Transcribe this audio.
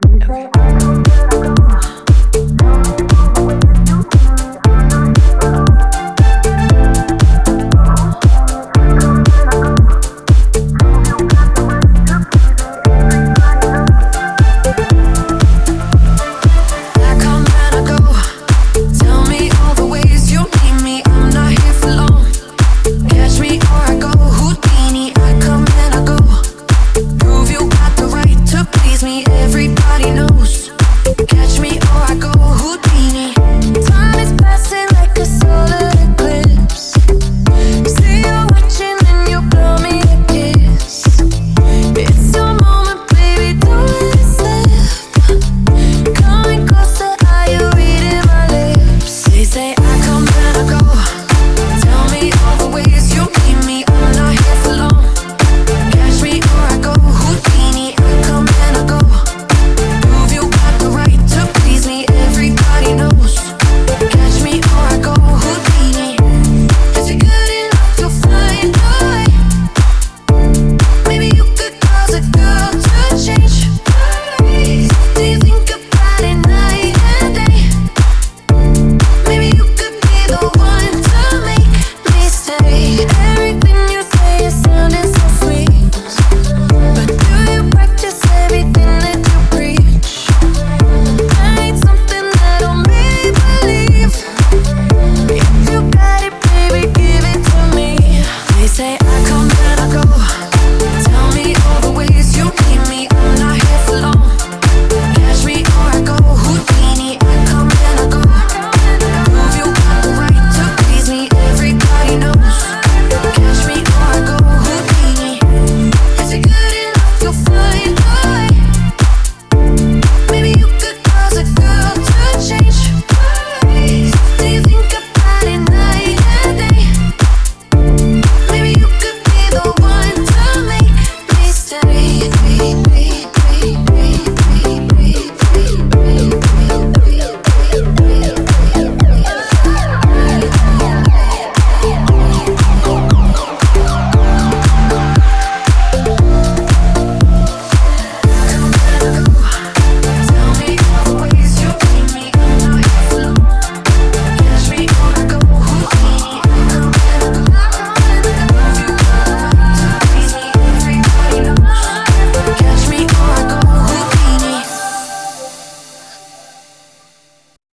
Okay.